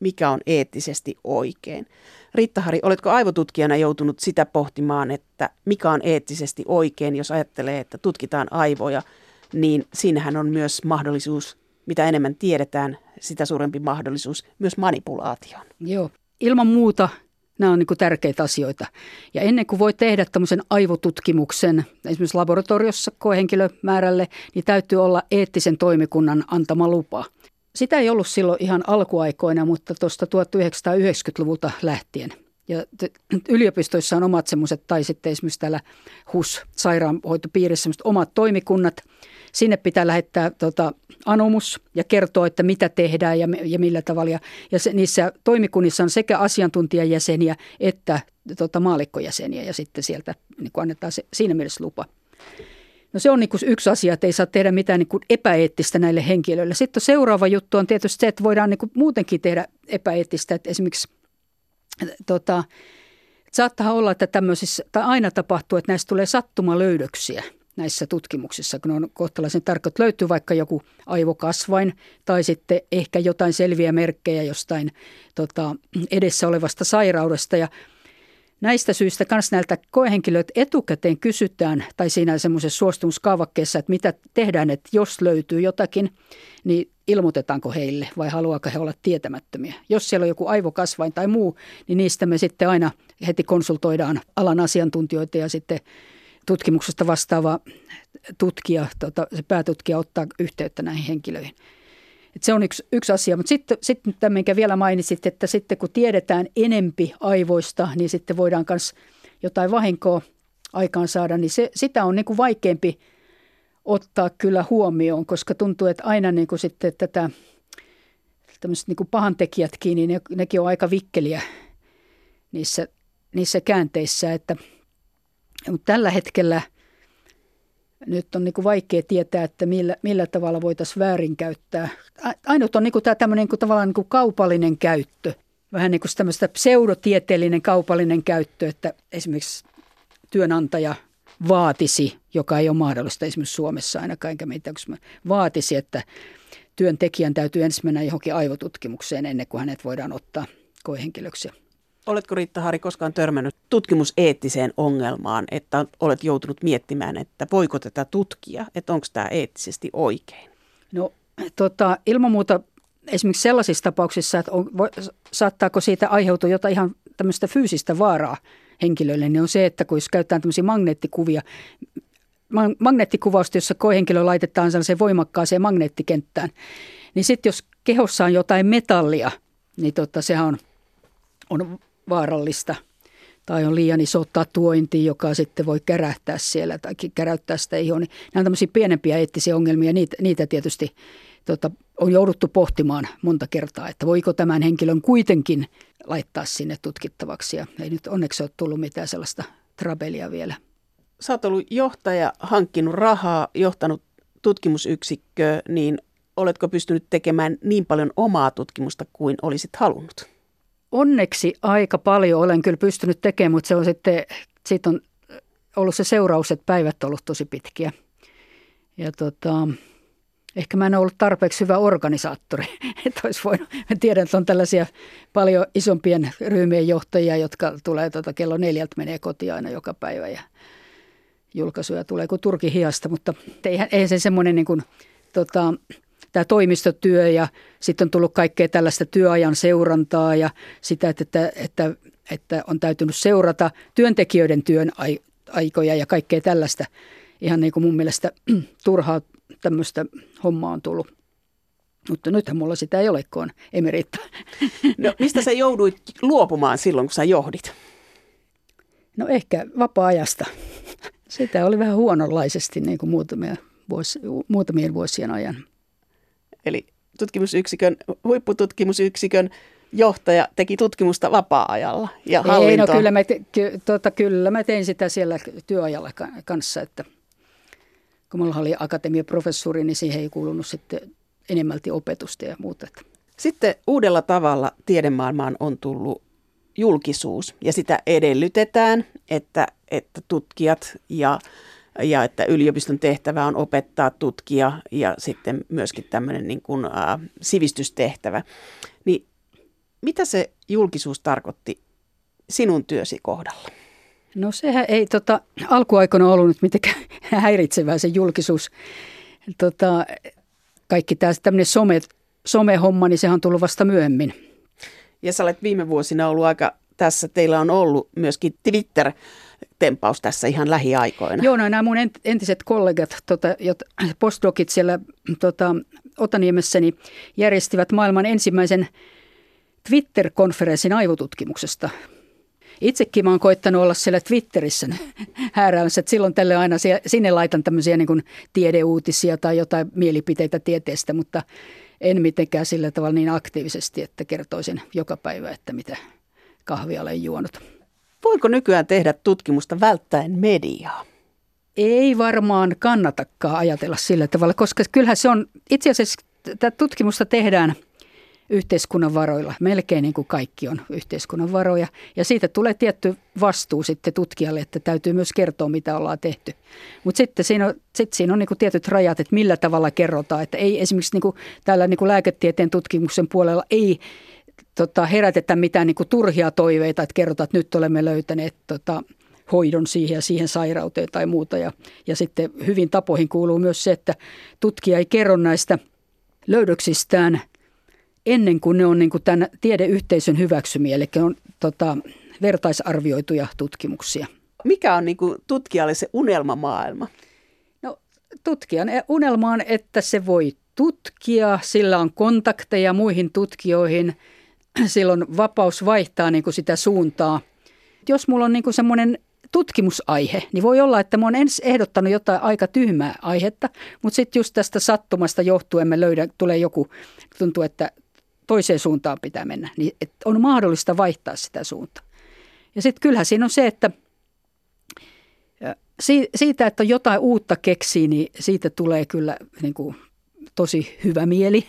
mikä on eettisesti oikein. Riitta-Hari, oletko aivotutkijana joutunut sitä pohtimaan, että mikä on eettisesti oikein, jos ajattelee, että tutkitaan aivoja, niin siinähän on myös mahdollisuus, mitä enemmän tiedetään, sitä suurempi mahdollisuus myös manipulaatioon. Joo, ilman muuta Nämä on niin kuin tärkeitä asioita. Ja ennen kuin voi tehdä tämmöisen aivotutkimuksen, esimerkiksi laboratoriossa koehenkilömäärälle, niin täytyy olla eettisen toimikunnan antama lupa. Sitä ei ollut silloin ihan alkuaikoina, mutta tuosta 1990-luvulta lähtien. Ja yliopistoissa on omat semmoiset, tai sitten esimerkiksi täällä HUS-sairaanhoitopiirissä semmoiset omat toimikunnat. Sinne pitää lähettää tota, anomus ja kertoa, että mitä tehdään ja, ja millä tavalla. Ja, se, niissä toimikunnissa on sekä asiantuntijajäseniä että tota, maalikkojäseniä ja sitten sieltä niin annetaan se, siinä mielessä lupa. No se on niin yksi asia, että ei saa tehdä mitään niin epäeettistä näille henkilöille. Sitten seuraava juttu on tietysti se, että voidaan niin muutenkin tehdä epäeettistä. Että esimerkiksi tota, saattaa olla, että tämmöisissä, tai aina tapahtuu, että näistä tulee sattumalöydöksiä näissä tutkimuksissa, kun on kohtalaisen tarkka, löytyy vaikka joku aivokasvain tai sitten ehkä jotain selviä merkkejä jostain tota, edessä olevasta sairaudesta. Ja Näistä syistä myös näiltä koehenkilöitä etukäteen kysytään, tai siinä semmoisessa suostumuskaavakkeessa, että mitä tehdään, että jos löytyy jotakin, niin ilmoitetaanko heille vai haluaako he olla tietämättömiä. Jos siellä on joku aivokasvain tai muu, niin niistä me sitten aina heti konsultoidaan alan asiantuntijoita ja sitten tutkimuksesta vastaava tutkija, tota, se päätutkija ottaa yhteyttä näihin henkilöihin. Et se on yksi, yksi asia, mutta sitten, sitten tämä, minkä vielä mainitsit, että sitten kun tiedetään enempi aivoista, niin sitten voidaan myös jotain vahinkoa aikaan saada, niin se, sitä on niin kuin vaikeampi ottaa kyllä huomioon, koska tuntuu, että aina niin kuin sitten tätä tämmöiset niin kuin pahantekijätkin, niin ne, nekin on aika vikkeliä niissä, niissä käänteissä, että mutta tällä hetkellä – nyt on niin kuin vaikea tietää, että millä, millä tavalla voitaisiin väärinkäyttää. Ainut on niin kuin tämä tämmöinen niin kuin tavallaan niin kuin kaupallinen käyttö. Vähän niin kuin tämmöistä pseudotieteellinen kaupallinen käyttö, että esimerkiksi työnantaja vaatisi, joka ei ole mahdollista esimerkiksi Suomessa ainakaan, enkä meitä vaatisi, että työntekijän täytyy ensin mennä johonkin aivotutkimukseen ennen kuin hänet voidaan ottaa koehenkilöksi. Oletko Riitta Hari koskaan törmännyt tutkimuseettiseen ongelmaan, että olet joutunut miettimään, että voiko tätä tutkia, että onko tämä eettisesti oikein? No tota, ilman muuta esimerkiksi sellaisissa tapauksissa, että on, voi, saattaako siitä aiheutua jotain ihan tämmöistä fyysistä vaaraa henkilöille, niin on se, että kun jos käytetään tämmöisiä magneettikuvia, magneettikuvausta, jossa koehenkilö laitetaan sellaiseen voimakkaaseen magneettikenttään, niin sitten jos kehossa on jotain metallia, niin tota, sehän on, on vaarallista tai on liian iso tatuointi, joka sitten voi kärähtää siellä tai käräyttää sitä ihoa. Niin nämä on tämmöisiä pienempiä eettisiä ongelmia, niitä, niitä tietysti tota, on jouduttu pohtimaan monta kertaa, että voiko tämän henkilön kuitenkin laittaa sinne tutkittavaksi. Ja ei nyt onneksi ole tullut mitään sellaista trabelia vielä. Sä oot ollut johtaja, hankkinut rahaa, johtanut tutkimusyksikköä, niin oletko pystynyt tekemään niin paljon omaa tutkimusta kuin olisit halunnut? onneksi aika paljon olen kyllä pystynyt tekemään, mutta se on sitten, siitä on ollut se seuraus, että päivät on ollut tosi pitkiä. Ja tota, ehkä mä en ollut tarpeeksi hyvä organisaattori. että olisi voinut, mä tiedän, että on tällaisia paljon isompien ryhmien johtajia, jotka tulee tota, kello neljältä menee kotiin aina joka päivä ja julkaisuja tulee kuin turki hiasta, mutta eihän, eihän se semmoinen niin kuin, tota, tämä toimistotyö ja sitten on tullut kaikkea tällaista työajan seurantaa ja sitä, että, että, että, että on täytynyt seurata työntekijöiden työn aikoja ja kaikkea tällaista. Ihan niin kuin mun mielestä turhaa tämmöistä hommaa on tullut. Mutta nythän mulla sitä ei ole, kun on emerita. No, mistä sä jouduit luopumaan silloin, kun sä johdit? No ehkä vapaa-ajasta. Sitä oli vähän huononlaisesti niin kuin muutamia vuosi, muutamien vuosien ajan. Eli tutkimusyksikön, huippututkimusyksikön johtaja teki tutkimusta vapaa-ajalla ja Ei, no kyllä mä, te, ky, tota, kyllä mä tein sitä siellä työajalla kanssa, että kun mulla oli akatemiaprofessori, niin siihen ei kuulunut sitten enemmälti opetusta ja muuta. Sitten uudella tavalla tiedemaailmaan on tullut julkisuus ja sitä edellytetään, että, että tutkijat ja, ja että yliopiston tehtävä on opettaa tutkia ja sitten myöskin tämmöinen niin kuin, ä, sivistystehtävä. Niin mitä se julkisuus tarkoitti sinun työsi kohdalla? No sehän ei tota, alkuaikoina ollut nyt mitenkään häiritsevää se julkisuus. Tota, kaikki tämä tämmöinen some, somehomma, niin sehän on tullut vasta myöhemmin. Ja sä olet viime vuosina ollut aika, tässä teillä on ollut myöskin Twitter, tempaus tässä ihan lähiaikoina. Joo, no nämä mun entiset kollegat, tota, postdocit siellä tota, Otaniemessä, niin järjestivät maailman ensimmäisen Twitter-konferenssin aivotutkimuksesta. Itsekin mä oon koittanut olla siellä Twitterissä hääräämässä, että silloin tälle aina sinne laitan tämmöisiä niin kuin tiedeuutisia tai jotain mielipiteitä tieteestä, mutta en mitenkään sillä tavalla niin aktiivisesti, että kertoisin joka päivä, että mitä kahvia olen juonut. Voiko nykyään tehdä tutkimusta välttäen mediaa? Ei varmaan kannatakaan ajatella sillä tavalla, koska kyllähän se on, itse asiassa tätä tutkimusta tehdään – yhteiskunnan varoilla. Melkein niin kuin kaikki on yhteiskunnan varoja. Ja siitä tulee tietty vastuu sitten tutkijalle, että täytyy myös kertoa, mitä ollaan tehty. Mutta sitten siinä on, sit siinä on niin kuin tietyt rajat, että millä tavalla kerrotaan. Että ei esimerkiksi niin kuin täällä niin kuin lääketieteen tutkimuksen puolella ei tota, herätetä mitään niin kuin turhia toiveita, että kerrotaan, että nyt olemme löytäneet tota, hoidon siihen ja siihen sairauteen tai muuta. Ja, ja sitten hyvin tapoihin kuuluu myös se, että tutkija ei kerro näistä löydöksistään – ennen kuin ne on niin kuin tämän tiedeyhteisön hyväksymiä, eli on tota, vertaisarvioituja tutkimuksia. Mikä on niin kuin tutkijalle se unelmamaailma? No tutkijan unelma on, että se voi tutkia, sillä on kontakteja muihin tutkijoihin, sillä on vapaus vaihtaa niin kuin sitä suuntaa. Jos mulla on niin kuin semmoinen tutkimusaihe, niin voi olla, että mä oon ensin ehdottanut jotain aika tyhmää aihetta, mutta sitten just tästä sattumasta johtuen me löydän, tulee joku, tuntuu, että toiseen suuntaan pitää mennä, niin että on mahdollista vaihtaa sitä suuntaa. Ja sitten kyllähän siinä on se, että siitä, että jotain uutta keksii, niin siitä tulee kyllä niin kuin tosi hyvä mieli.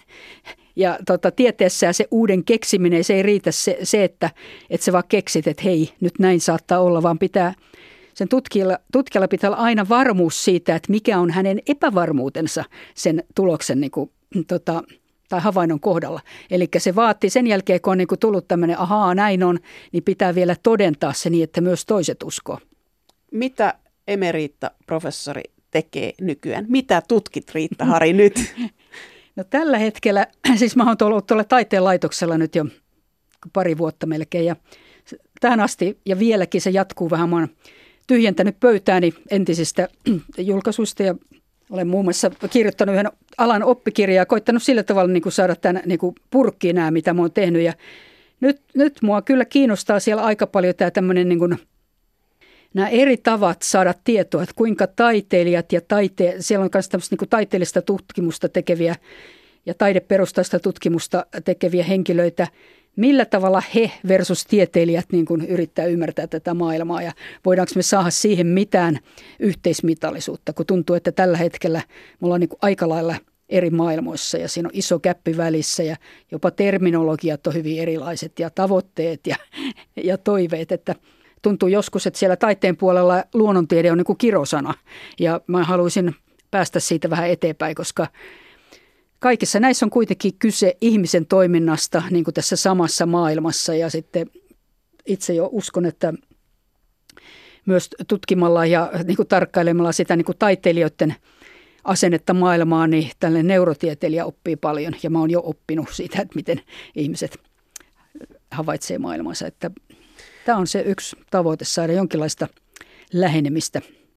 Ja tota, tieteessä se uuden keksiminen, se ei riitä se, se että, että sä vaan keksit, että hei, nyt näin saattaa olla, vaan pitää, sen tutkijalla, tutkijalla pitää olla aina varmuus siitä, että mikä on hänen epävarmuutensa sen tuloksen niin kuin, tota, tai havainnon kohdalla. Eli se vaatii sen jälkeen, kun on niin kuin tullut tämmöinen, ahaa näin on, niin pitää vielä todentaa se niin, että myös toiset uskoo. Mitä emeriitta professori tekee nykyään? Mitä tutkit Riitta Hari nyt? No tällä hetkellä, siis mä oon ollut tuolla taiteen laitoksella nyt jo pari vuotta melkein ja tähän asti ja vieläkin se jatkuu vähän. Mä oon tyhjentänyt pöytääni entisistä julkaisuista ja olen muun muassa kirjoittanut yhden alan oppikirjaa ja koittanut sillä tavalla niin kuin saada tämän niin kuin purkkiin nämä, mitä mä oon tehnyt. Ja nyt, nyt mua kyllä kiinnostaa siellä aika paljon tämä tämmöinen niin kuin, nämä eri tavat saada tietoa, että kuinka taiteilijat ja taite, siellä on myös tämmöistä niin kuin taiteellista tutkimusta tekeviä ja taideperustaista tutkimusta tekeviä henkilöitä – millä tavalla he versus tieteilijät niin kuin yrittää ymmärtää tätä maailmaa ja voidaanko me saada siihen mitään yhteismitallisuutta, kun tuntuu, että tällä hetkellä me ollaan niin kuin aika lailla eri maailmoissa ja siinä on iso käppi välissä ja jopa terminologiat on hyvin erilaiset ja tavoitteet ja, ja toiveet, että tuntuu joskus, että siellä taiteen puolella luonnontiede on niin kuin kirosana. Ja mä haluaisin päästä siitä vähän eteenpäin, koska kaikissa näissä on kuitenkin kyse ihmisen toiminnasta niin kuin tässä samassa maailmassa ja sitten itse jo uskon, että myös tutkimalla ja niin kuin tarkkailemalla sitä niin kuin taiteilijoiden asennetta maailmaan, niin tällainen neurotieteilijä oppii paljon ja mä oon jo oppinut siitä, että miten ihmiset havaitsee maailmansa. Että tämä on se yksi tavoite, saada jonkinlaista lähenemistä –